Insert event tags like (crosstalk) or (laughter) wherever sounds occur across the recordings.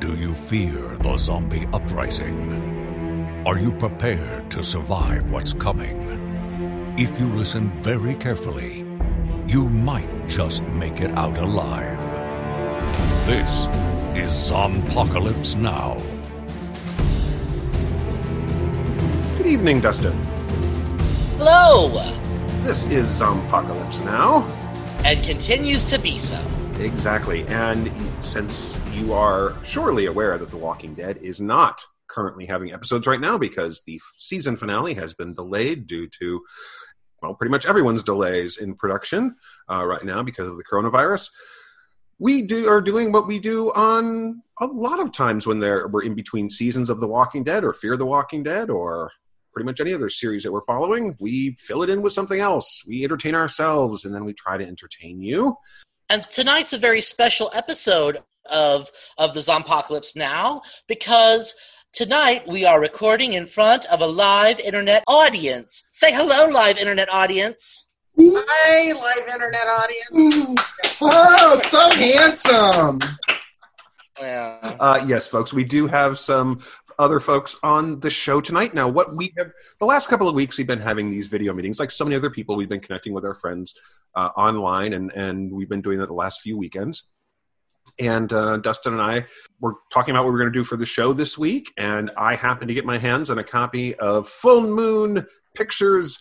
Do you fear the zombie uprising? Are you prepared to survive what's coming? If you listen very carefully, you might just make it out alive. This is Zompocalypse Now. Good evening, Dustin. Hello! This is Zompocalypse Now. And continues to be so. Exactly. And since you are surely aware that The Walking Dead is not currently having episodes right now because the season finale has been delayed due to, well, pretty much everyone's delays in production uh, right now because of the coronavirus. We do are doing what we do on a lot of times when there we're in between seasons of The Walking Dead or Fear the Walking Dead or pretty much any other series that we're following. We fill it in with something else. We entertain ourselves and then we try to entertain you. And tonight's a very special episode of of the Zompocalypse Now because tonight we are recording in front of a live internet audience. Say hello, live internet audience. Hi, live internet audience. Oh, so handsome. Yeah. Uh, yes, folks, we do have some other folks on the show tonight. Now, what we have the last couple of weeks, we've been having these video meetings, like so many other people. We've been connecting with our friends uh, online, and and we've been doing that the last few weekends. And uh, Dustin and I were talking about what we're going to do for the show this week, and I happened to get my hands on a copy of Full Moon Pictures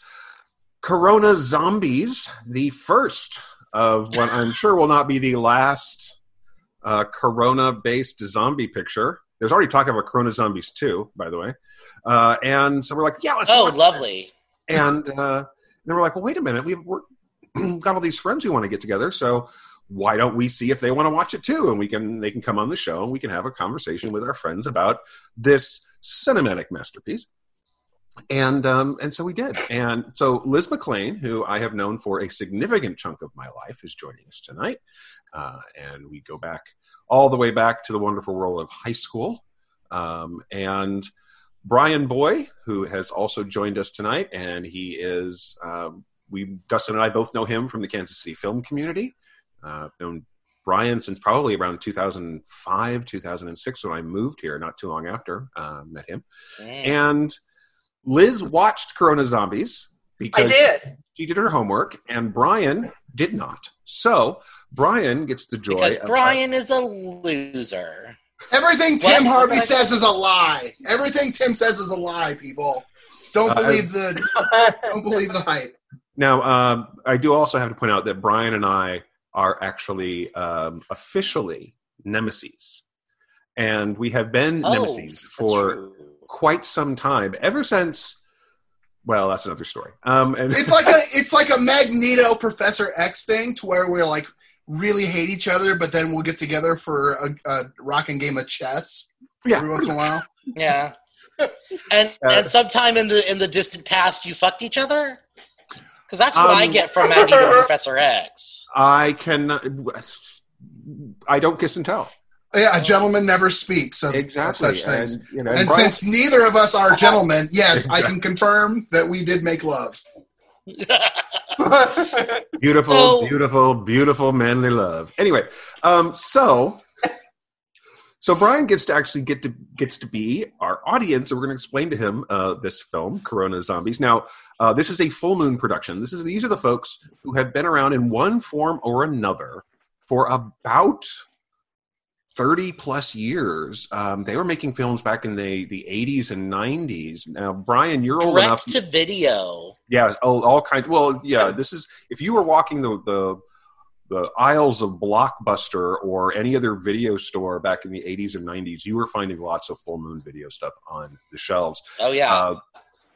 Corona Zombies, the first of what I'm sure will not be the last uh, Corona-based zombie picture. There's already talk of a Corona Zombies 2, by the way. Uh, and so we're like, yeah, let's Oh, lovely. and uh, then we're like, well, wait a minute, we've we're, (clears throat) got all these friends we want to get together, so why don't we see if they want to watch it too, and we can they can come on the show and we can have a conversation with our friends about this cinematic masterpiece. And um, and so we did. And so Liz McLean, who I have known for a significant chunk of my life, is joining us tonight, uh, and we go back all the way back to the wonderful world of high school. Um, and Brian Boy, who has also joined us tonight, and he is um, we Dustin and I both know him from the Kansas City film community. Uh, known Brian since probably around 2005, 2006 when I moved here. Not too long after uh, met him, Mm. and Liz watched Corona Zombies I did. she did her homework, and Brian did not. So Brian gets the joy Because of- Brian is a loser. Everything Tim What? Harvey says is a lie. Everything Tim says is a lie, people. Don't Uh, believe the (laughs) don't believe the hype. Now, um, I do also have to point out that Brian and I are actually um, officially nemesis, and we have been Oh, nemesis for quite some time. Ever since, well, that's another story. Um, and It's like a it's like a Magneto Professor X thing to where we're like really hate each other, but then we'll get together for a, a rocking game of chess yeah, every once in a while. (laughs) Yeah. and Uh, and sometime in the in the distant past, you fucked each other. Because that's what I Um, get from Magneto (laughs) Professor X. I can. I don't kiss and tell. Yeah, a gentleman never speaks of, of such things. And, you know, And, Brian- since neither of us are gentlemen, yes, I can confirm that we did make love. (laughs) beautiful, So- beautiful, beautiful manly love. Anyway, um, so so Brian gets to actually get to gets to be our audience, and we're going to explain to him uh, this film, Corona Zombies. Now, uh, this is a full moon production. This is these are the folks who have been around in one form or another for about. 30 plus years um, they were making films back in the, the 80s and 90s now brian you're old enough to video. yeah, all, all kinds. Well, yeah, this is if you were walking the, the the aisles of Blockbuster or any other video store back in the 80s and 90s, you were finding lots of full moon video stuff on the shelves. Oh yeah. Uh,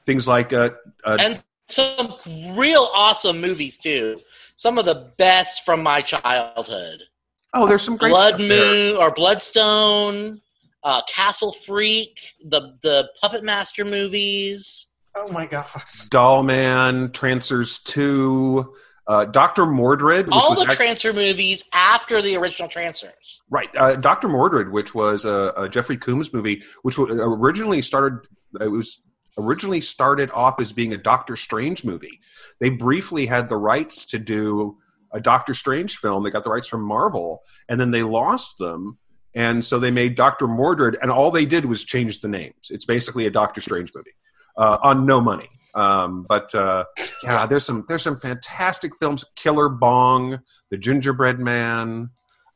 things like uh, uh, and some real awesome movies too. Some of the best from my childhood. Oh, there's some great Blood stuff there. Moon or Bloodstone, uh, Castle Freak, the the Puppet Master movies. oh my gosh. Doll Man, Trancers Two, uh, Doctor Mordred, which All was the act- Trancer movies after the original Trancers. Right, uh, Doctor Mordred, which was a, a Jeffrey Combs movie, which originally started. It was originally started off as being a Doctor Strange movie. They briefly had the rights to do a Doctor Strange film. They got the rights from Marvel, and then they lost them and so they made Doctor Mordred, and all they did was change the names. It's basically a Doctor Strange movie uh, on no money. Um, but uh, yeah, there's some there's some fantastic films. Killer Bong, The Gingerbread Man.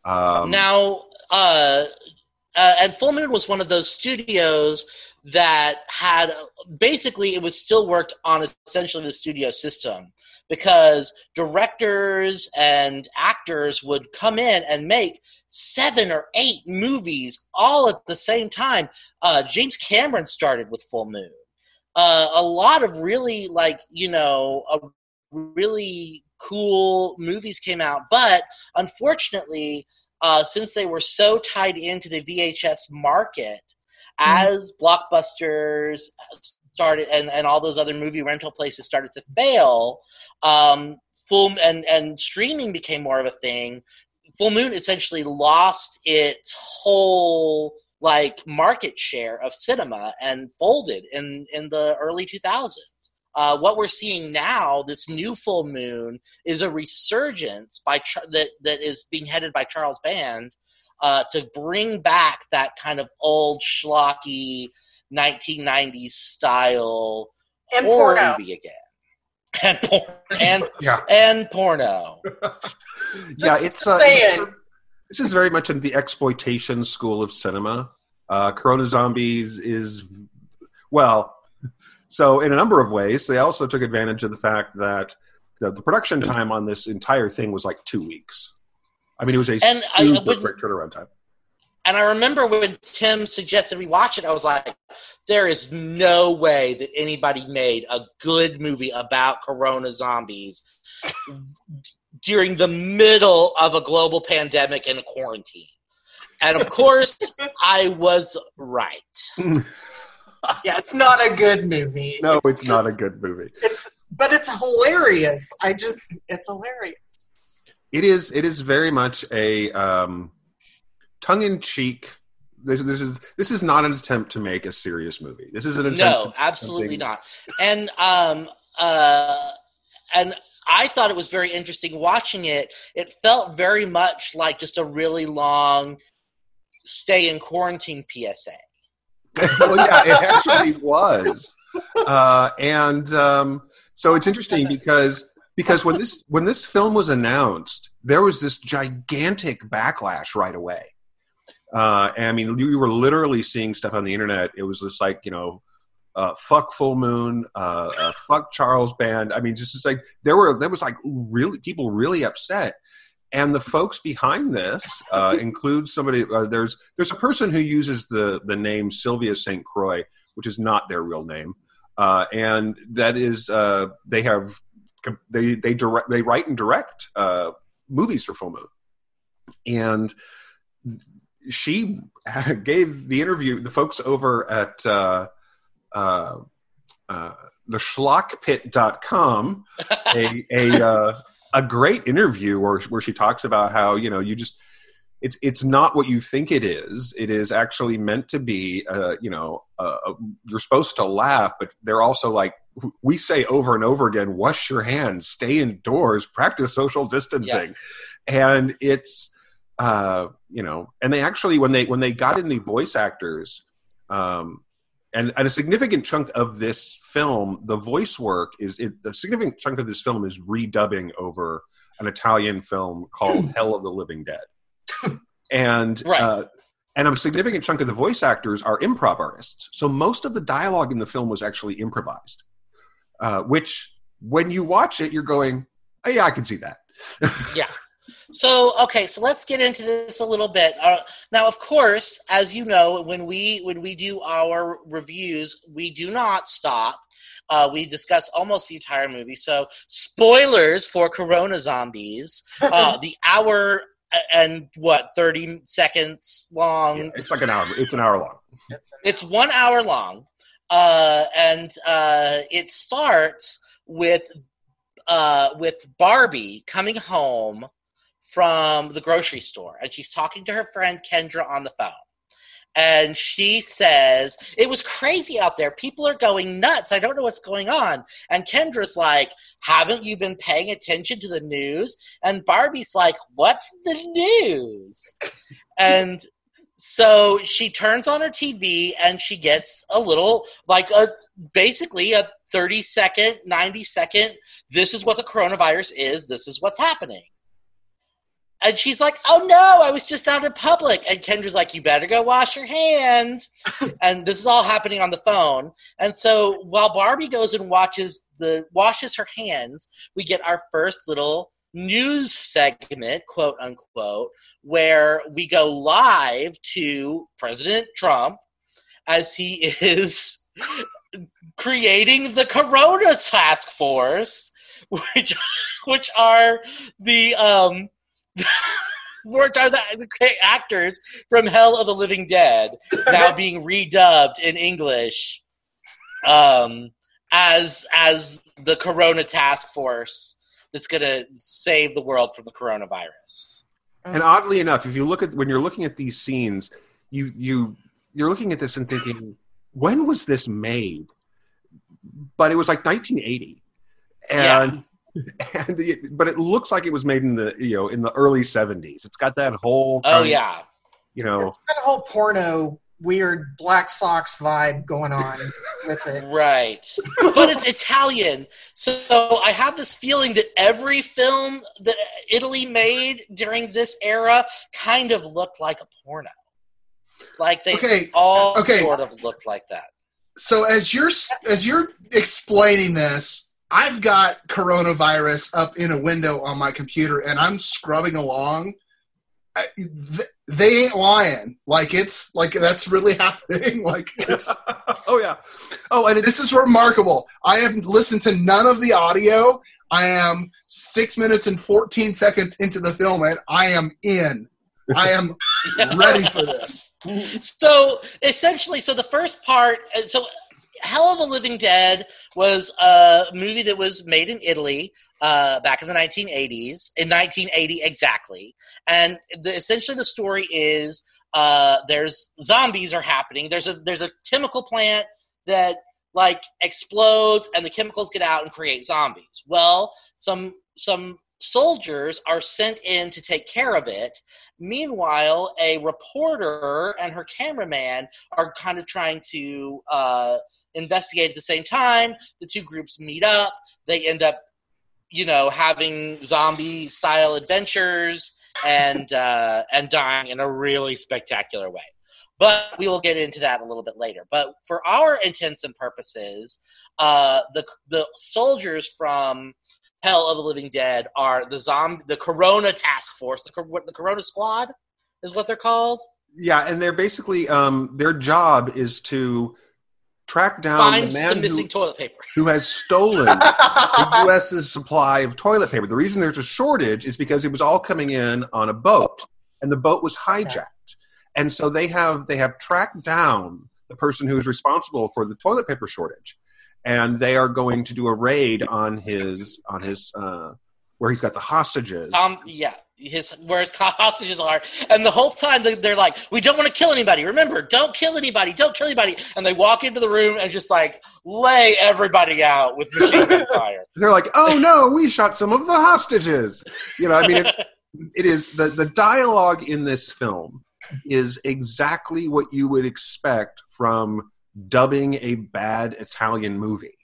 Um, now, uh, uh, and Full Moon was one of those studios that had basically it was still worked on essentially the studio system because directors and actors would come in and make seven or eight movies all at the same time. Uh, James Cameron started with Full Moon. Uh, a lot of really like you know really cool movies came out, but unfortunately, uh, since they were so tied into the VHS market, as blockbusters started and, and all those other movie rental places started to fail, um, full and and streaming became more of a thing. Full Moon essentially lost its whole like market share of cinema and folded in in the early 2000s. Uh, what we're seeing now, this new full moon, is a resurgence by that that is being headed by Charles Band uh, to bring back that kind of old schlocky 1990s style And horror porno. movie again. And porn and Yeah. and porno. (laughs) yeah, it's uh, saying. this is very much in the exploitation school of cinema. Uh, Corona Zombies is well, so in a number of ways, they also took advantage of the fact that the, the production time on this entire thing was like two weeks. I mean, it was a And I- I super quick turnaround time. And I remember when Tim suggested we watch it, I was like, there is no way that anybody made a good movie about corona zombies during the middle of a global pandemic and a quarantine. And of course, (laughs) I was right. (laughs) Yeah, it's not a good movie. No, it's not a good movie. It's but it's hilarious. I just it's hilarious. It is. It is very much a um, tongue-in-cheek. This, this is this is not an attempt to make a serious movie. This is an attempt. No, to- absolutely something- not. And um uh and I thought it was very interesting watching it. It felt very much like just a really long stay in quarantine PSA. (laughs) well, yeah, it actually was. Uh, and um, so it's interesting because because when this when this film was announced, there was this gigantic backlash right away. Uh, and I mean, you were literally seeing stuff on the internet. It was just like you know, uh, fuck Full Moon, uh, uh, fuck Charles Band. I mean, just, just like there were there was like really people really upset. And the folks behind this uh, (laughs) include somebody. Uh, there's there's a person who uses the the name Sylvia St. Croix, which is not their real name, uh, and that is uh, they have they they direct they write and direct uh, movies for Full Moon, and she (laughs) gave the interview. The folks over at uh, uh, uh, the schlockpit.com (laughs) a a uh, a great interview where where she talks about how you know you just it's it's not what you think it is. It is actually meant to be. Uh, you know, uh, you're supposed to laugh, but they're also like we say over and over again: wash your hands, stay indoors, practice social distancing, and it's uh, you know, and they actually when they when they got in the voice actors. Um, and, and a significant chunk of this film, the voice work is it, a significant chunk of this film is redubbing over an Italian film called (clears throat) Hell of the Living Dead, (laughs) and Right. uh, and a significant chunk of the voice actors are improv artists. So most of the dialogue in the film was actually improvised, uh, which when you watch it, you're going, oh, yeah, I can see that. Yeah. (laughs) So okay, so let's get into this a little bit. Uh, now, of course, as you know, when we when we do our reviews, we do not stop. Uh, we discuss almost the entire movie. So, spoilers for Corona Zombies. Uh, (laughs) the hour and what thirty seconds long it's like an hour. It's an hour long. it's one hour long, uh, and uh, it starts with uh, with Barbie coming home from the grocery store, and she's talking to her friend Kendra on the phone. And she says, It was crazy out there. People are going nuts. I don't know what's going on. And Kendra's like, Haven't you been paying attention to the news? And Barbie's like, What's the news? and so she turns on her TV and she gets a little, like a basically a 30 second, 90 second, this is what the coronavirus is, this is what's happening. And she's like, oh no, I was just out in public. And Kendra's like, you better go wash your hands. (laughs) and this is all happening on the phone. And so while Barbie goes and watches the washes her hands, we get our first little news segment, quote unquote, where we go live to President Trump as he (laughs) is creating the Corona Task Force, (laughs) which which are the um which are the, the actors from Hell of the Living Dead now (laughs) being redubbed in English um as as the Corona Task Force that's going to save the world from the coronavirus. And oddly enough, if you look at when you're looking at these scenes, you you you're looking at this and thinking, when was this made? But it was like 1980, and (laughs) and it, but it looks like it was made in the you know in the early 70s. It's got that whole Oh kind of, yeah. you know It's got a whole porno weird black socks vibe going on with it. (laughs) Right. but it's Italian. So, so I have this feeling that every film that Italy made during this era kind of looked like a porno. Like they Okay, all okay. sort of looked like that. So as you're as you're explaining this, I've got coronavirus up in a window on my computer, and I'm scrubbing along. I, th- they ain't lying. Like it's like that's really (laughs) happening. Like it's, (laughs) oh yeah oh and this is remarkable. I have listened to none of the audio. I am six minutes and fourteen seconds into the film, and I am in. I am (laughs) ready for this. so essentially, so the first part, uh, so Hell of the Living Dead was a movie that was made in Italy uh, back in the 1980s, in 1980 exactly. And the, essentially, the story is uh, there's zombies are happening. There's a there's a chemical plant that like explodes, and the chemicals get out and create zombies. Well, some some soldiers are sent in to take care of it. Meanwhile, a reporter and her cameraman are kind of trying to uh, investigate at the same time. The two groups meet up. They end up, you know, having zombie style adventures and (laughs) uh, and dying in a really spectacular way. But we will get into that a little bit later. But for our intents and purposes, uh, the the soldiers from Hell of the Living Dead are the zombie, the Corona Task Force, the, what- the Corona Squad is what they're called. yeah and they're basically um their job is to track down Find the man some who, toilet paper. who has stolen the U.S.'s supply of toilet paper. The reason there's a shortage is because it was all coming in on a boat, and the boat was hijacked. And so they have they have tracked down the person who is responsible for the toilet paper shortage, and they are going to do a raid on his on his uh, where he's got the hostages. Um, yeah, his where his hostages are, and the whole time they- they're like, "We don't want to kill anybody. Remember, don't kill anybody. Don't kill anybody." And they walk into the room and just like lay everybody out with machine gun fire. (laughs) They're like, "Oh no, we shot some of the hostages." You know, I mean, it's, it is the the dialogue in this film is exactly what you would expect from dubbing a bad Italian movie.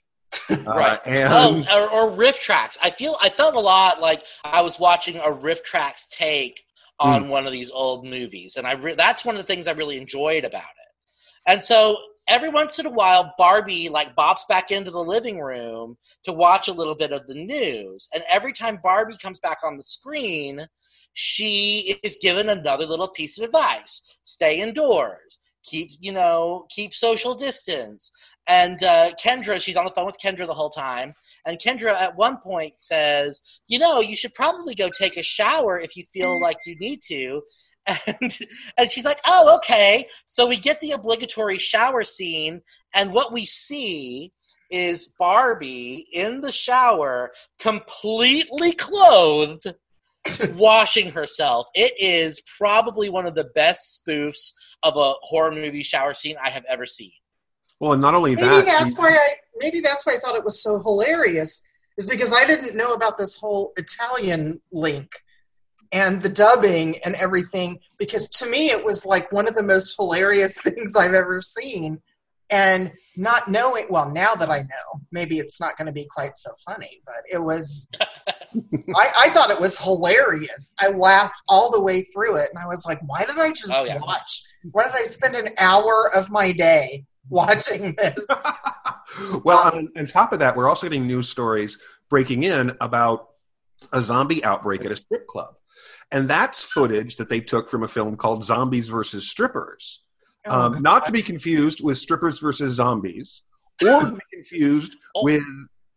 (laughs) Right. Uh, and Oh, or, or RiffTrax. I feel I felt a lot like I was watching a RiffTrax take on one of these old movies, and I re- that's one of the things I really enjoyed about it. And so every once in a while, Barbie like bops back into the living room to watch a little bit of the news, and every time Barbie comes back on the screen, she is given another little piece of advice: stay indoors. Keep you know, keep social distance. And uh, Kendra, she's on the phone with Kendra the whole time. And Kendra at one point says, You know, you should probably go take a shower if you feel (laughs) like you need to. And, and she's like, Oh, okay. So we get the obligatory shower scene. And what we see is Barbie in the shower, completely clothed, (laughs) washing herself. It is probably one of the best spoofs of a horror movie shower scene I have ever seen. well, and not only Maybe that, that's she- why I maybe that's why I thought it was so hilarious. Is because I didn't know about this whole Italian link. and the dubbing and everything because to me it was like one of the most hilarious (laughs) things I've ever seen. And not knowing, well, now that I know, maybe it's not going to be quite so funny, but it was, (laughs) I, I thought it was hilarious. I laughed all the way through it. And I was like, why did I just Oh, yeah. watch? Why did I spend an hour of my day watching this? (laughs) well, on, on top of that, we're also getting news stories breaking in about a zombie outbreak at a strip club. And that's footage that they took from a film called Zombies versus Strippers. Oh, Um, not to be confused with Strippers versus Zombies, or to be confused (laughs) Oh. with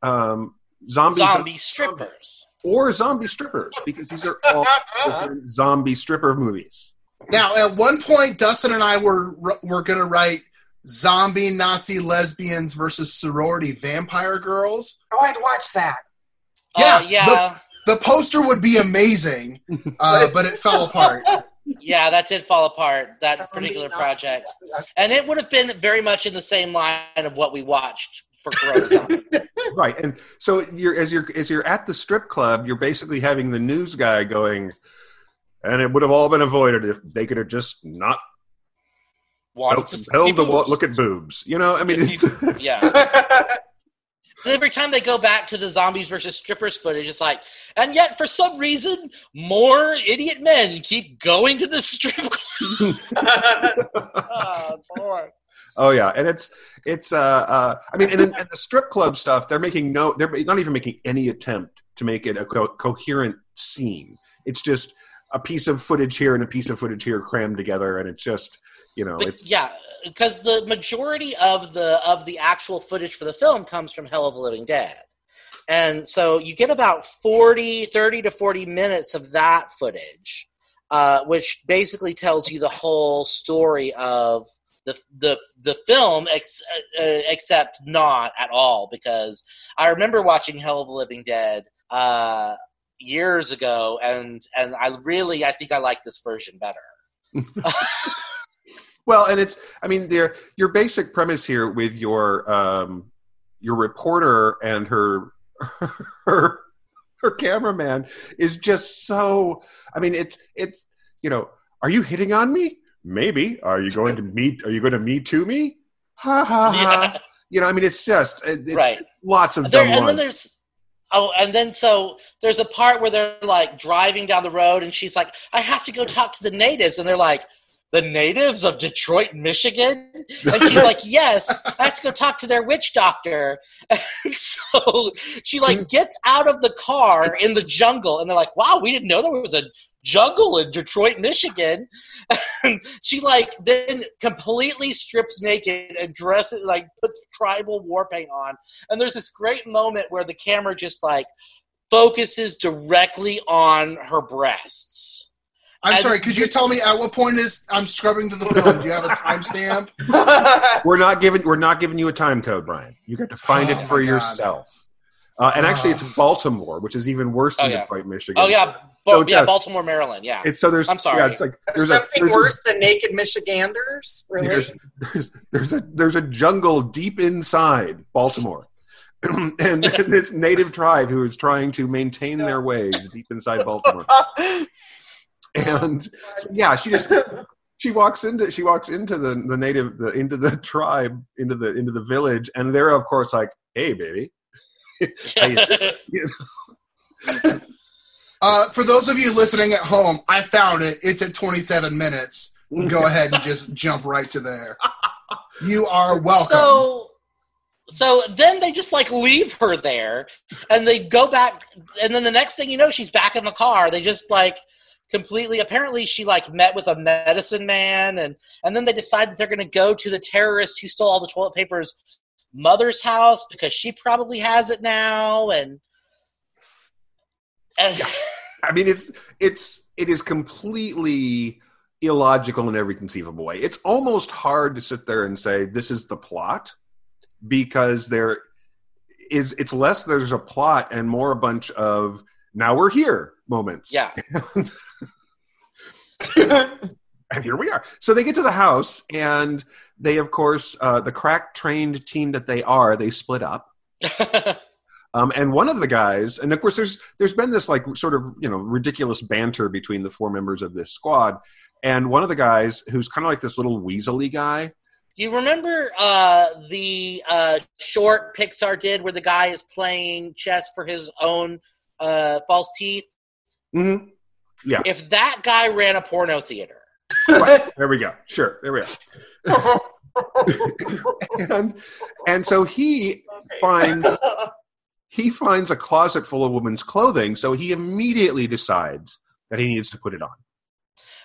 um, zombies Zombie strippers. or zombie strippers, because these are all (laughs) zombie stripper movies. Now, at one point, Dustin and I were were going to write zombie Nazi lesbians versus sorority vampire girls. oh, I'd watch that. Yeah, Uh, yeah, The poster would be amazing, uh, (laughs) but it fell apart. yeah, that did fall apart. That Zombie particular Nazi. project, and it would have been very much in the same line of what we watched for Corona (laughs) Right, and so you're as you're as you're at the strip club, you're basically having the news guy going, and it would have all been avoided if they could have just not Wanted to see compelled to boobs. look at boobs. You know, I mean, If (laughs) yeah. (laughs) And every time they go back to the zombies versus strippers footage, it's like, and yet for some reason, more idiot men keep going to the strip (laughs) club. oh, boy. oh yeah, and it's it's uh, uh I mean, and, in- and the strip club stuff, they're making no, they're not even making any attempt to make it a co- coherent scene. It's just a piece of footage here and a piece of footage here crammed together, and it's just you know, But it's yeah, because the majority of the of the actual footage for the film comes from Hell of the Living Dead. And so you get about 40, 30 to 40 minutes of that footage, uh, which basically tells you the whole story of the the the film, ex, uh, uh, except not at all. Because I remember watching Hell of the Living Dead uh, years ago, and and I really I think I like this version better. (laughs) Well, and it's I mean, there your basic premise here with your um your reporter and her (laughs) her her cameraman is just so I mean, it's it's you know, are you hitting on me? Maybe. Are you going to meet are you going to meet to me? Ha ha ha. (laughs) Yeah. You know, I mean, it's just it, it's Right. lots of there, and then there's oh and then so there's a part where they're like driving down the road and she's like i have to go talk to the natives and they're like the natives of detroit michigan? And she's like (laughs) yes i have to go talk to their witch doctor. (laughs) And so she like gets out of the car in the jungle and they're like wow we didn't know there was a jungle in detroit michigan (laughs) she like then completely strips naked and dresses like puts tribal war paint on and there's this great moment where the camera just like focuses directly on her breasts. I'm And- sorry. Could you tell me at what point is I'm scrubbing to the film? Do you have a timestamp? (laughs) we're not giving we're not giving you a time code, Brian. You got to find it Oh, for yourself. Uh, and actually, it's Baltimore, which is even worse than Oh, yeah. Detroit, Michigan. Oh yeah, Ba- So yeah, a- Baltimore, Maryland. Yeah, It's so there's. I'm sorry. Yeah, it's like there's a Something there's a- worse than naked Michiganders? Really? there's, there's there's a there's a jungle deep inside Baltimore, (clears throat) and, and (laughs) this native tribe who is trying to maintain their ways deep inside (laughs) Baltimore. And so, yeah, she just she walks into she walks into the the native the into the tribe into the into the village, and they're of course like, "Hey, baby." (laughs) How you Uh, for those of you listening at home, I found it. It's at 27 minutes. Go ahead and just jump right to there. You are (laughs) welcome. so so then they just like leave her there and they go back and then the next thing you know she's back in the car they just like completely apparently she like met with a medicine man and and then they decide that they're going to go to the terrorist who stole all the toilet papers mother's house because she probably has it now and and I mean, it's it's it is completely illogical in every conceivable way. It's almost hard to sit there and say this is the plot because there is it's less there's a plot and more a bunch of now we're here moments. yeah (laughs) and here we are. So they get to the house, and they, of course, uh, the crack trained team that they are, they split up. (laughs) Um, and one of the guys, and of course, there's there's been this like sort of you know ridiculous banter between the four members of this squad, and one of the guys who's kind of like this little weaselly guy. You remember uh, the uh, short Pixar did where the guy is playing chess for his own uh, false teeth? Mm-hmm. Yeah. If that guy ran a porno theater, right. There we go. Sure. There we go. (laughs) and and so he (laughs) finds he finds a closet full of women's clothing, so he immediately decides that he needs to put it on.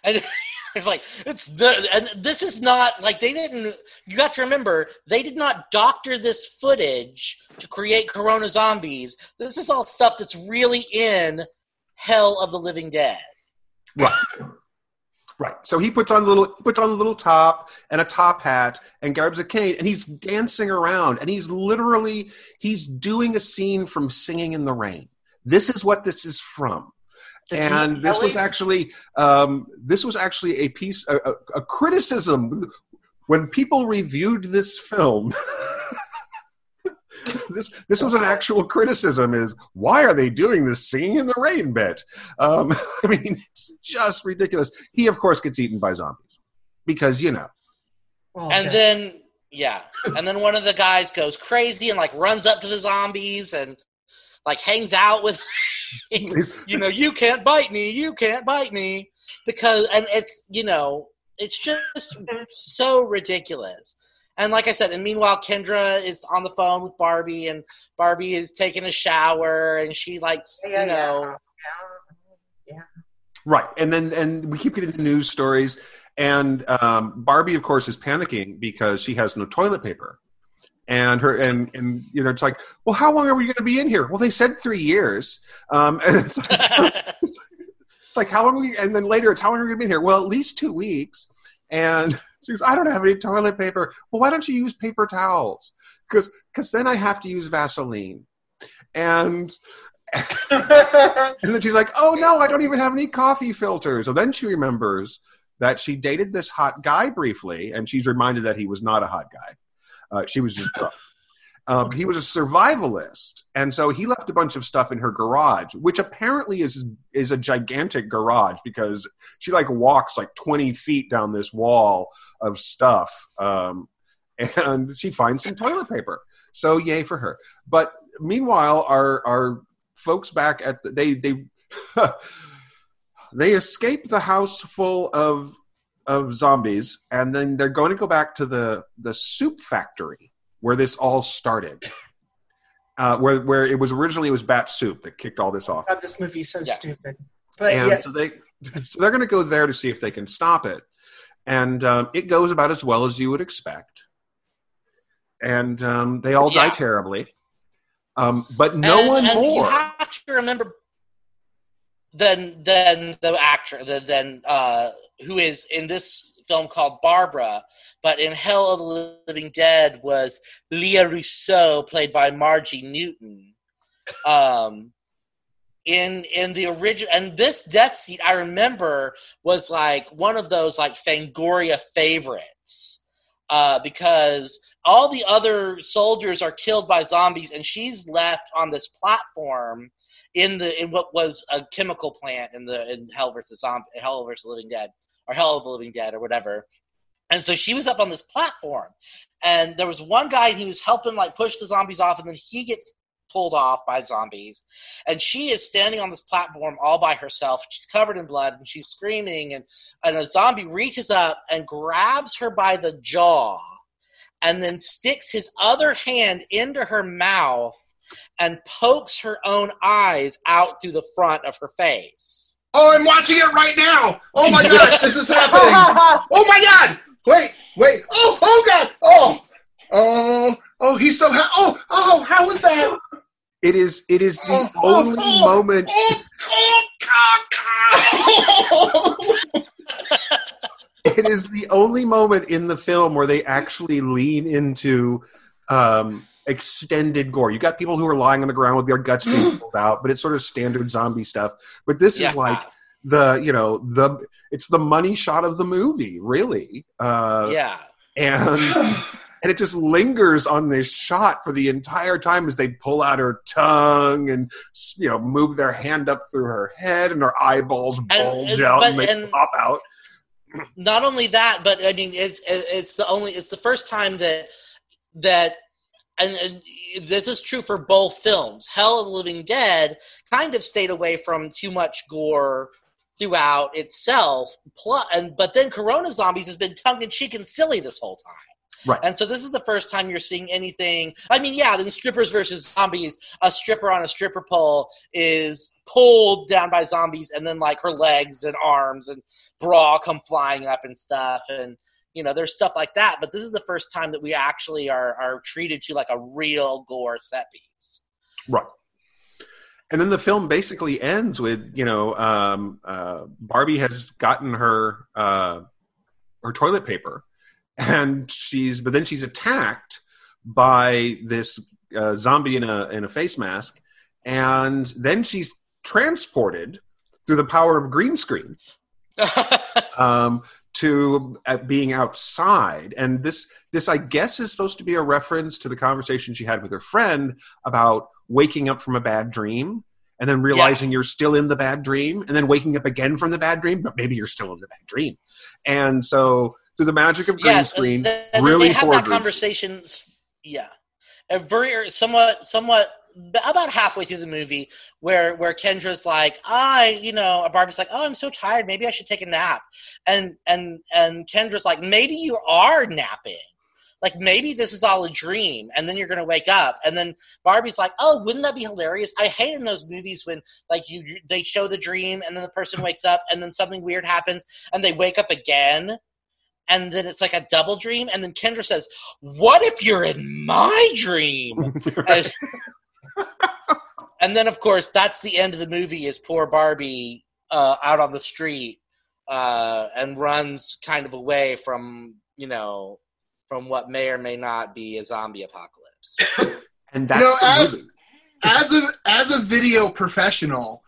and (laughs) it's like it's the and this is not like they didn't. You have to remember they did not doctor this footage to create Corona zombies. This is all stuff that's really in Hell of the Living Dead. Right. Right. So he puts on a little puts on a little top and a top hat and grabs a cane and he's dancing around and he's literally he's doing a scene from Singing in the Rain. This is what this is from. Did and this was actually um, this was actually a piece a, a, a criticism when people reviewed this film (laughs) this this was an actual criticism is. Why are they doing this singing in the rain bit um, (laughs) i mean it's just ridiculous. He of course gets eaten by zombies because you know. Well, and yeah. then yeah. And then one of the guys goes crazy and like runs up to the zombies and like hangs out with (laughs) you know you can't bite me. You can't bite me. Because and it's you know it's just so ridiculous and like i said and meanwhile kendra is on the phone with barbie and barbie is taking a shower and she like yeah, you know. Yeah. right. And then and we keep getting the news stories. And um, barbie of course is panicking because she has no toilet paper. And her and and you know it's like well how long are we going to be in here? Well they said three years. Um, (laughs) and it's like, (laughs) It's like how long are we and then later it's how long are we gonna be in here? Well, at least two weeks. And she goes, I don't have any toilet paper. Well, why don't you use paper towels? Because because then I have to use Vaseline. And (laughs) and then she's like, Oh no, I don't even have any coffee filters. So then she remembers that she dated this hot guy briefly, and she's reminded that he was not a hot guy. Uh, she was just drunk. Um, he was a survivalist, and so he left a bunch of stuff in her garage, which apparently is is a gigantic garage because she like walks like twenty feet down this wall of stuff, um, and she finds some toilet paper. So yay for her! But meanwhile, our our folks back at the, they they (laughs) they escape the house full of of zombies, and then they're going to go back to the the soup factory where this all started. Uh, where where it was originally it was bat soup that kicked all this off, God, this movie's so Yeah. stupid. But and yeah, so they so they're going to go there to see if they can stop it, and um, it goes about as well as you would expect, and um, they all die terribly, um, but no and, one and more. you have to remember then then the actor the then uh who is in this film called Barbara, but in Hell of the Living Dead was Leah Rousseau, played by Margie Newton. Um, in in the original, and this death scene I remember was like one of those like Fangoria favorites, uh, because all the other soldiers are killed by zombies, and she's left on this platform in the in what was a chemical plant in the in Hell versus Zombie, Hell versus Living Dead, or Hell of the Living Dead, or whatever. And so she was up on this platform, and there was one guy, and he was helping like push the zombies off, and then he gets pulled off by zombies, and she is standing on this platform all by herself. She's covered in blood, and she's screaming, and and a zombie reaches up and grabs her by the jaw, and then sticks his other hand into her mouth and pokes her own eyes out through the front of her face. Oh, I'm watching it right now. Oh my (laughs) gosh, this is happening. (laughs) Oh my god! Wait, wait. Oh, oh god. Oh, oh, oh. He's so. Ha- oh, oh. How was that? It is it is the Oh, oh, only oh, moment Oh, oh, God, God. (laughs) it is the only moment in the film where they actually lean into um, extended gore. You got people who are lying on the ground with their guts being (gasps) pulled out, but it's sort of standard zombie stuff. But this Yeah. is like the you know the it's the money shot of the movie, really. Uh, yeah. and (sighs) and it just lingers on this shot for the entire time as they pull out her tongue and you know move their hand up through her head and her eyeballs bulge and- out but- and they and- pop out. not only that, but I mean, it's it's the only it's the first time that that and, and this is true for both films. Hell of the Living Dead kind of stayed away from too much gore throughout itself. Plus, and but then Corona Zombies has been tongue in cheek and silly this whole time. Right. And so this is the first time you're seeing anything. I mean, yeah, then strippers versus zombies. A stripper on a stripper pole is pulled down by zombies, and then like her legs and arms and bra come flying up and stuff, and you know, there's stuff like that. But this is the first time that we actually are are treated to like a real gore set piece. Right. And then the film basically ends with you know um, uh, Barbie has gotten her uh, her toilet paper, and she's but then she's attacked by this uh, zombie in a in a face mask, and then she's transported through the power of green screen (laughs) um, to uh, being outside. And this, this, I guess, is supposed to be a reference to the conversation she had with her friend about waking up from a bad dream and then realizing you're still in the bad dream and then waking up again from the bad dream, but maybe you're still in the bad dream. And so, through the magic of green screen, and th- really they have that conversation. Yeah, a very somewhat somewhat about halfway through the movie where where Kendra's like, I, you know, Barbie's like, oh, I'm so tired. Maybe I should take a nap. And and and Kendra's like, maybe you are napping. Like maybe this is all a dream, and then you're gonna wake up. And then Barbie's like, "Oh, wouldn't that be hilarious?" I hate in those movies when like you they show the dream, and then the person wakes up, and then something weird happens, and they wake up again, and then it's like a double dream. And then Kendra says, "What if you're in my dream?" (laughs) and, and then, of course, that's the end of the movie. Is poor Barbie uh, out on the street uh, and runs kind of away from you know from what may or may not be a zombie apocalypse. (laughs) and You know, as as a as a video professional,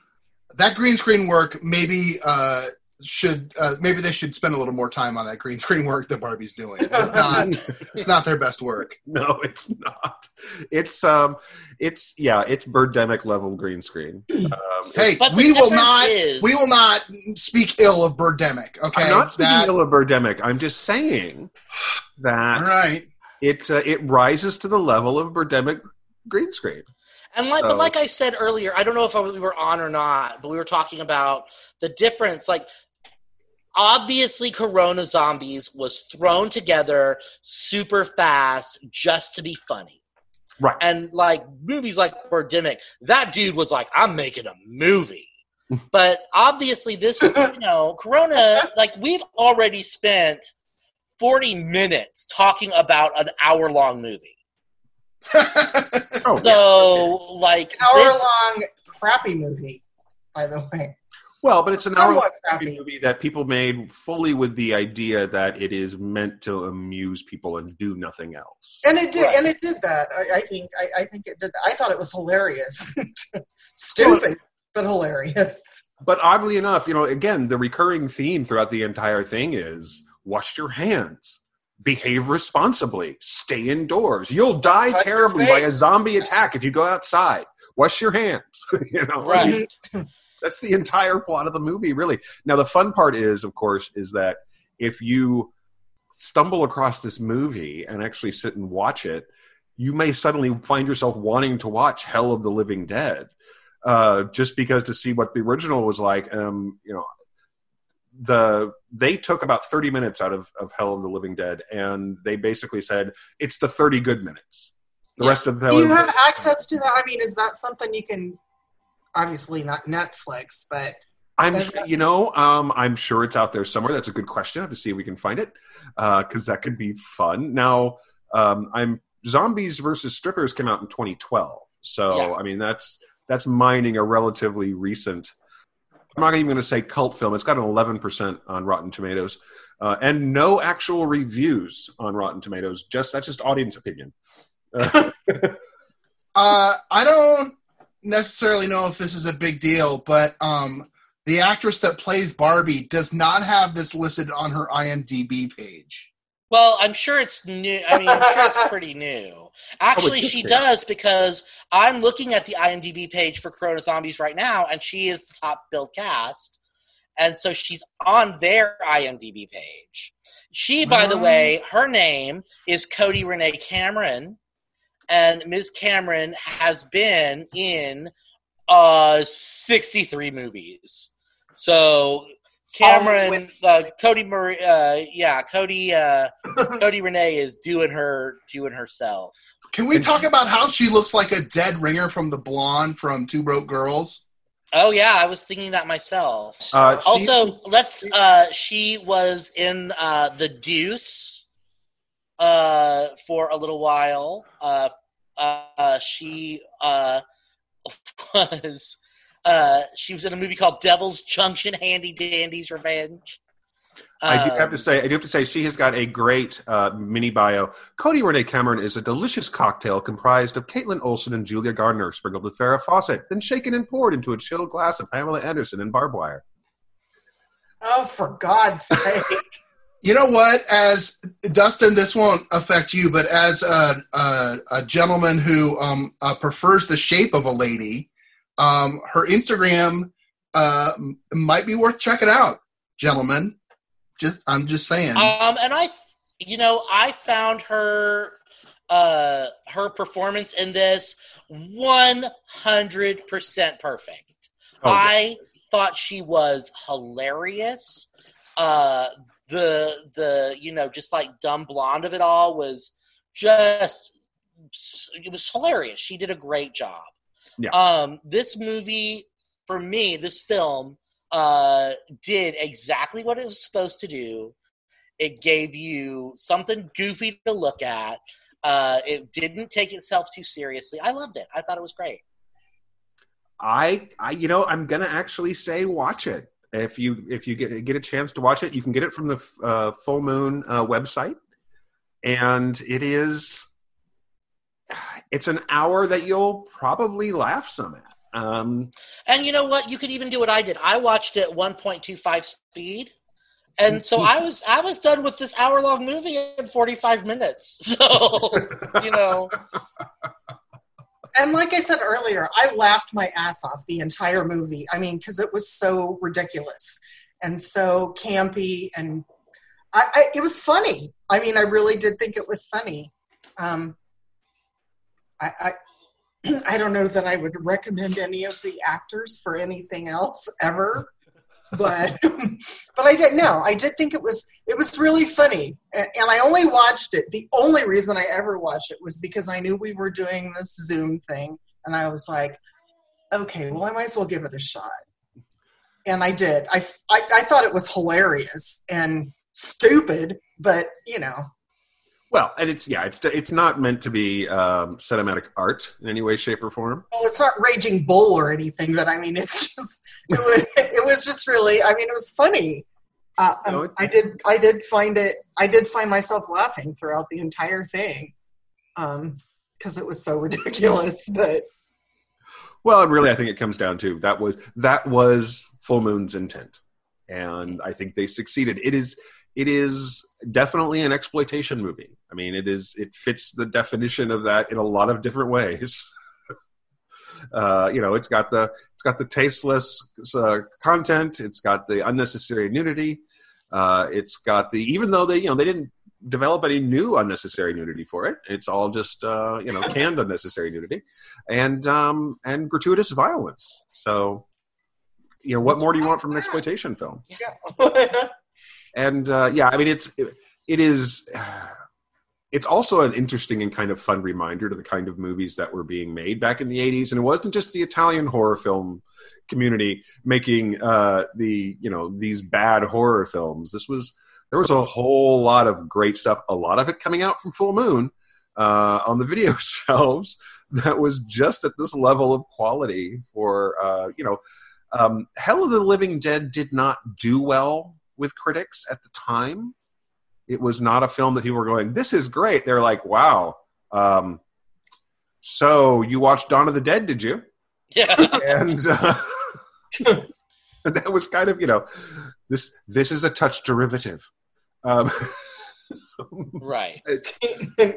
that green screen work maybe uh, should uh, maybe they should spend a little more time on that green (laughs) screen work that Barbie's doing. It's not (laughs) it's not their best work. no, it's not. It's um, it's yeah, it's birdemic level green screen. (clears throat) Um, Hey, we will not is- we will not speak ill of Birdemic. Okay, I'm not speaking That- ill of birdemic. I'm just saying that all right. it uh, it rises to the level of birdemic green screen. And like, So- but like I said earlier, I don't know if we were on or not, but we were talking about the difference. Like, obviously, Corona Zombies was thrown together super fast just to be funny. Right. And like movies like Birdemic, that dude was like, "I'm making a movie." (laughs) but obviously, this you know, Corona, like we've already spent forty minutes talking about an hour long movie. (laughs) Oh, So, like an Hour long crappy movie, by the way. Well, but it's an hour Somewhat crappy. movie that people made fully with the idea that it is meant to amuse people and do nothing else. And it did, Right. and it did that. I, I think. I, I think it did. That. I thought it was hilarious. (laughs) Stupid, but hilarious. But oddly enough, you know, again, the recurring theme throughout the entire thing is wash your hands, behave responsibly, stay indoors. You'll die Touch terribly by a zombie attack if you go outside. Wash your hands. (laughs) you know, right? (laughs) that's the entire plot of the movie, really. Now, the fun part is, of course, is that if you stumble across this movie and actually sit and watch it, you may suddenly find yourself wanting to watch Hell of the Living Dead, uh, just because to see what the original was like. Um, you know, the they took about thirty minutes out of, of Hell of the Living Dead, and they basically said it's the thirty good minutes. The Yeah. rest of the Do you have access to that? I mean, is that something you can? Obviously, not Netflix, but I'm, that- you know, um, I'm sure it's out there somewhere. That's a good question. I have to see if we can find it because that could be fun. Now, um, I'm Zombies versus Strippers came out in 2012, so Yeah. I mean that's that's mining a relatively recent. I'm not even going to say cult film. It's got an 11% on Rotten Tomatoes, uh, and no actual reviews on Rotten Tomatoes. Just that's just audience opinion. Uh, (laughs) Uh, I don't necessarily know if this is a big deal, but um, the actress that plays Barbie does not have this listed on her IMDb page. Well, I'm sure it's new. I mean, I'm sure it's (laughs) pretty new. Actually, she does because I'm looking at the IMDb page for Corona Zombies right now, and she is the top billed cast, and so she's on their IMDb page. She, by the way, her name is Cody Renee Cameron, and Ms. Cameron has been in uh 63 movies. So Cameron, uh, Cody, Marie, uh, yeah, Cody, uh, (laughs) Cody Renee is doing her, doing herself. Can we talk about how she looks like a dead ringer from the blonde from Two Broke Girls? Oh yeah, I was thinking that myself. Uh, she- also, let's. Uh, she was in uh, the Deuce uh, for a little while. Uh, she uh, (laughs) was. Uh, she was in a movie called Devil's Junction: Handy Dandy's Revenge. I do have Um, to say, I do have to say, she has got a great uh, mini bio. Cody Renee Cameron is a delicious cocktail comprised of Kaitlin Olson and Julia Gardner, sprinkled with Farrah Fawcett, then shaken and poured into a chilled glass of Pamela Anderson and barbed wire. Oh, for God's (laughs) sake. You know what? As Dustin, this won't affect you, but as a, a, a gentleman who um, uh, prefers the shape of a lady, um, her Instagram uh, might be worth checking out, gentlemen. Just, I'm just saying. Um, and I, you know, I found her, uh, her performance in this one hundred percent perfect. Oh, yeah. I thought she was hilarious. Uh, the the you know just like dumb blonde of it all was just it was hilarious. She did a great job. Yeah. Um, this movie for me, this film uh, did exactly what it was supposed to do. It gave you something goofy to look at. Uh, it didn't take itself too seriously. I loved it. I thought it was great. I, I, you know, I'm gonna actually say watch it if you if you get get a chance to watch it. You can get it from the uh, Full Moon uh, website, and it is it's an hour that you'll probably laugh some at. Um, And you know what? You could even do what I did. I watched it 1.25 speed. And so I was I was done with this hour long movie in 45 minutes. (laughs) So, you know, And like I said earlier, I laughed my ass off the entire movie. I mean, because it was so ridiculous and so campy, and I, I, it was funny. I mean, I really did think it was funny. Um, I, I, (clears throat) I don't know that I would recommend any of the actors for anything else ever, but (laughs) but I did no, I did think it was it was really funny, and, I only watched it. The only reason I ever watched it was because I knew we were doing this Zoom thing, and I was like, okay, well, I might as well give it a shot, and I did. I I, I thought it was hilarious and stupid, but you know, well, and it's yeah, it's it's not meant to be um, cinematic art in any way, shape, or form. well, it's not Raging Bull or anything. But I mean, it's (laughs) just it was it was just really. I mean, it was funny. Uh, um, No, it- I did I did find it. I did find myself laughing throughout the entire thing, because it was so (laughs) ridiculous. But Well, and really, I think it comes down to that was that was Full Moon's intent, and I think they succeeded. It is it is definitely an exploitation movie. I mean, it is it fits the definition of that in a lot of different ways. (laughs) uh, you know, it's got the it's got the tasteless uh, content. It's got the unnecessary nudity. Uh, it's got the even though they you know they didn't develop any new unnecessary nudity for it. It's all just uh, you know (laughs) canned unnecessary nudity and um, and gratuitous violence. So, you know, what more do you want from an exploitation film? yeah. (laughs) And uh, yeah, I mean, it's it, it is. (sighs) It's also an interesting and kind of fun reminder to the kind of movies that were being made back in the '80s, and it wasn't just the Italian horror film community making uh, the you know these bad horror films. This was there was a whole lot of great stuff. A lot of it coming out from Full Moon uh, on the video (laughs) shelves that was just at this level of quality. For uh, you know, um, Hell of the Living Dead did not do well with critics at the time. It was not a film that people were going, "This is great." They're like, "Wow." Um, so you watched Dawn of the Dead, did you? yeah. (laughs) and uh, (laughs) that was kind of you know this this is a touch derivative um, (laughs) Right.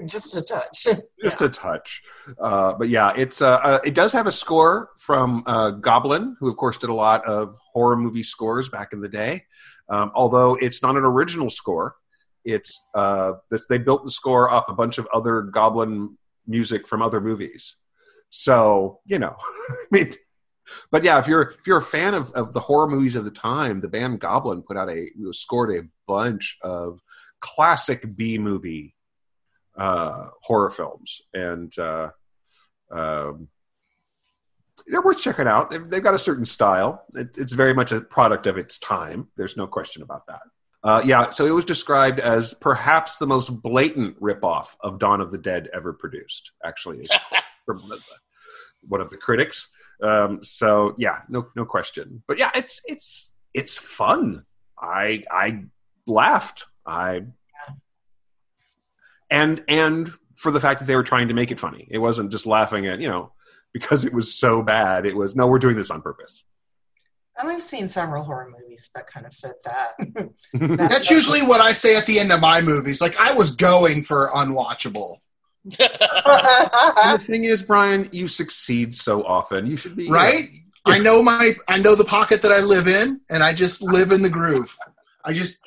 just a touch. just a touch. Uh, but yeah, it's uh, uh, it does have a score from uh, Goblin, who of course did a lot of horror movie scores back in the day. Um, although it's not an original score, it's uh, they built the score off a bunch of other Goblin music from other movies. So you know, (laughs) I mean. But yeah, if you're if you're a fan of, of the horror movies of the time, the band Goblin put out a scored a bunch of classic B movie uh, horror films, and uh, um, they're worth checking out. They've, they've got a certain style. It, it's very much a product of its time. There's no question about that. Uh, yeah, so it was described as perhaps the most blatant ripoff of Dawn of the Dead ever produced. Actually, is (laughs) from one of the critics. Um, so yeah, no no question. But yeah, it's it's it's fun. I I laughed. I and and for the fact that they were trying to make it funny. It wasn't just laughing at you know because it was so bad. It was no, we're doing this on purpose. And I've seen several horror movies that kind of fit that. (laughs) That's usually what I say at the end of my movies. Like I was going for unwatchable. the thing is, Brian, you succeed so often. You should be right. I know my I know the pocket that I live in, and I just live in the groove. I just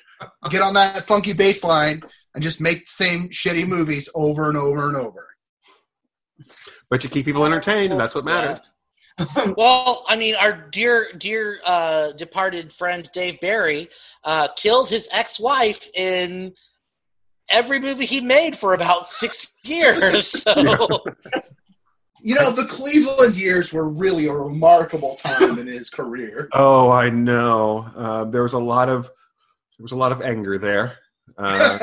get on that funky bass line and just make the same shitty movies over and over and over. But you keep people entertained, and that's what matters. (laughs) well, I mean, our dear, dear uh, departed friend Dave Barry uh, killed his ex-wife in every movie he made for about six (laughs) years. (laughs) So. You know, the Cleveland years were really a remarkable time in his career. Oh, I know. Uh, there was a lot of there was a lot of anger there, uh,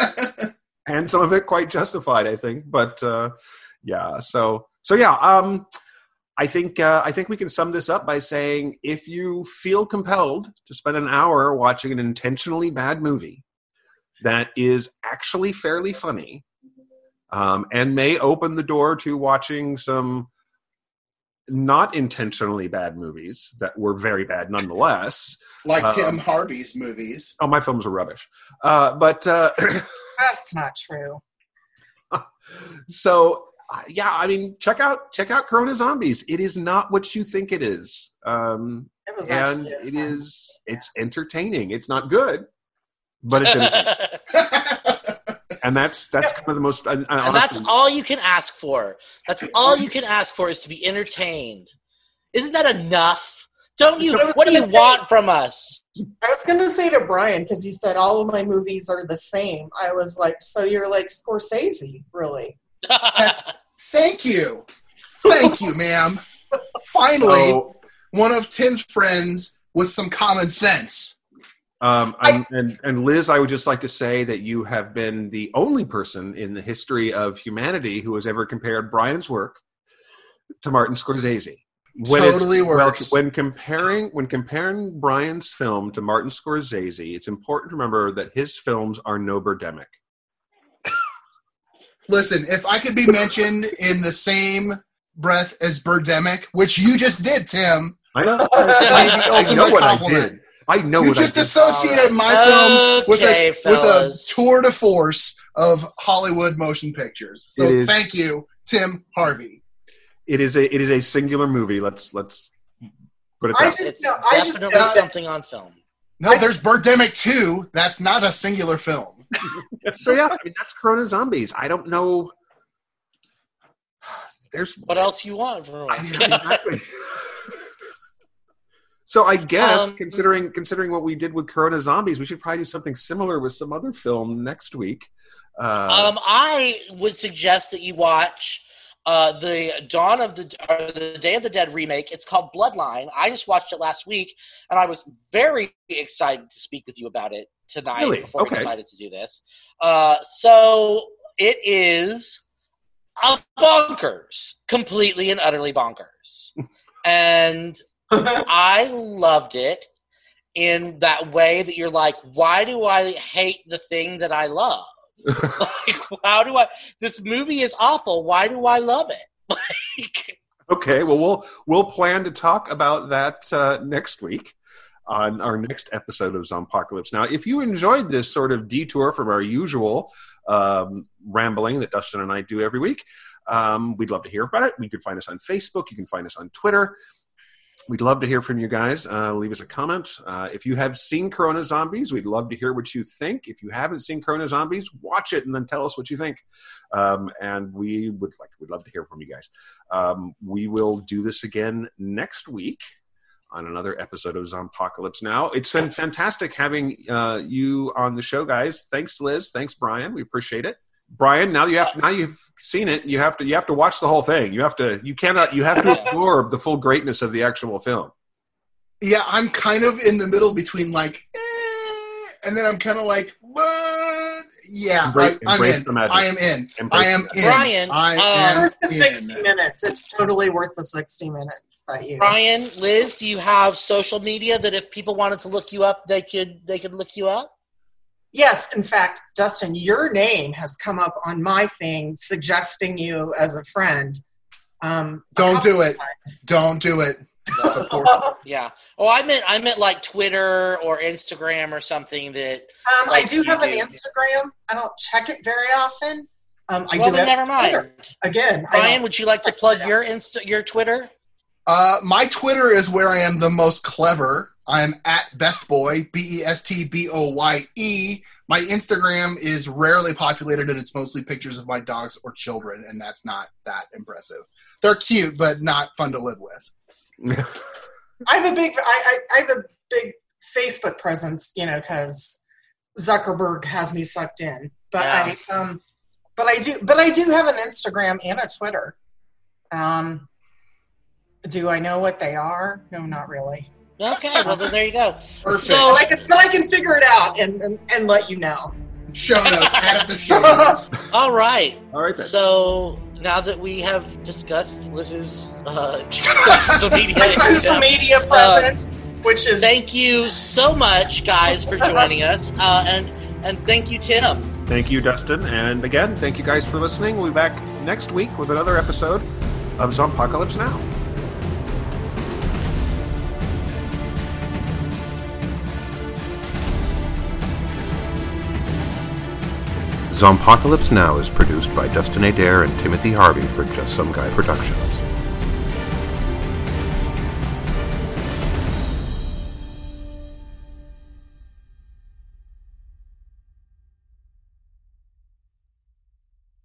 and some of it quite justified, I think. But uh, yeah, so so yeah, um, I think uh, I think we can sum this up by saying if you feel compelled to spend an hour watching an intentionally bad movie that is actually fairly funny um, and may open the door to watching some not intentionally bad movies that were very bad nonetheless. like Uh, Tim Harvey's movies. Oh, my films are rubbish. Uh, but uh, That's not true. (laughs) so yeah, I mean, check out check out Corona Zombies. It is not what you think it is, um, It was and actually it fun. is it's entertaining. It's not good, but it's entertaining. (laughs) and that's that's kind of the most. I, I and honestly- that's all you can ask for. That's all you can ask for is to be entertained. Isn't that enough? Don't you? What do you say- want from us? I was going to say to Brian because he said all of my movies are the same. I was like, so you're like Scorsese, really? Thank you. Thank you, ma'am. Finally, Oh, one of Tim's friends with some common sense. Um, and, and, and Liz, I would just like to say that you have been the only person in the history of humanity who has ever compared Brian's work to Martin Scorsese. When it's- Totally well, works. when comparing when comparing Brian's film to Martin Scorsese, it's important to remember that his films are no birdemic. Listen, if I could be mentioned in the same breath as Birdemic, which you just did, Tim, I know. (laughs) the I ultimate know what I did. I know you what just I did. associated my film with Okay, a with a tour de force of Hollywood motion pictures. So It is. thank you, Tim Harvey. It is a it is a singular movie. Let's let's put it I just It's know. I just definitely something on film. No, there's Birdemic 2. That's not a singular film. (laughs) so yeah, I mean that's Corona Zombies. I don't know. There's What else you want from us? exactly. (laughs) so I guess Um, considering considering what we did with Corona Zombies, we should probably do something similar with some other film next week. Uh, Um, I would suggest that you watch uh, the Dawn of the or the Day of the Dead remake. It's called Bloodline. I just watched it last week, and I was very excited to speak with you about it tonight Really? before Okay. we decided to do this. Uh, so it is a bonkers, completely and utterly bonkers, (laughs) and I loved it in that way that you're like, why do I hate the thing that I love? (laughs) like, how do I? This movie is awful. Why do I love it? (laughs) Like, okay, well we'll we'll plan to talk about that uh, next week on our next episode of Zompocalypse. Now, if you enjoyed this sort of detour from our usual um, rambling that Dustin and I do every week. Um, we'd love to hear about it. You can find us on Facebook. You can find us on Twitter. We'd love to hear from you guys. Uh, leave us a comment. Uh, if you have seen Corona Zombies, we'd love to hear what you think. If you haven't seen Corona Zombies, watch it and then tell us what you think. Um, and we would like we'd love to hear from you guys. Um, we will do this again next week on another episode of Zompocalypse Now. It's been fantastic having uh, you on the show, guys. Thanks, Liz. Thanks, Brian. We appreciate it. Brian, now you have now you've seen it, you have to you have to watch the whole thing. You have to you cannot you have to absorb the full greatness of the actual film. Yeah, I'm kind of in the middle between like, eh, and then I'm kind of like, but yeah, Embrace- I, I'm embrace in. the magic. I am in. Embrace I am in. Brian, I uh, am worth the 60 in. minutes. It's totally worth the 60 minutes that you. Brian, Liz, do you have social media that if people wanted to look you up, they could they could look you up? Yes, in fact, Dustin, your name has come up on my thing suggesting you as a friend. Um, Don't couple do it. times. Don't do it. That's (laughs) Yeah. Oh, I meant I meant like Twitter or Instagram or something that. Um, I do you have an. Instagram. I don't check it very often. Um, I well, do then never mind. Twitter. Again, I Brian, would you like to plug your Insta your Twitter? Uh, my Twitter is where I am the most clever. I am at Best Boy, B E S T B O Y E. My Instagram is rarely populated, and it's mostly pictures of my dogs or children, and that's not that impressive. They're cute, but not fun to live with. (laughs) I have a big, I, I, I have a big Facebook presence, you know, because Zuckerberg has me sucked in. But Yeah. I, um, but I do, but I do have an Instagram and a Twitter. Um, do I know what they are? No, not really. Okay, well then there you go. Perfect. So- But I can, but I can figure it out and, and, and let you know. show notes, add the show notes. (laughs) All right. All right. Then. So now that we have discussed Liz's uh, (laughs) social media, My social media presence, which is thank you so much, guys, for (laughs) joining us, uh, and and thank you, Tim. Thank you, Dustin. And again, thank you guys for listening. We'll be back next week with another episode of Zompocalypse Now. Zompocalypse Now is produced by Dustin Adair and Timothy Harvey for Just Some Guy Productions.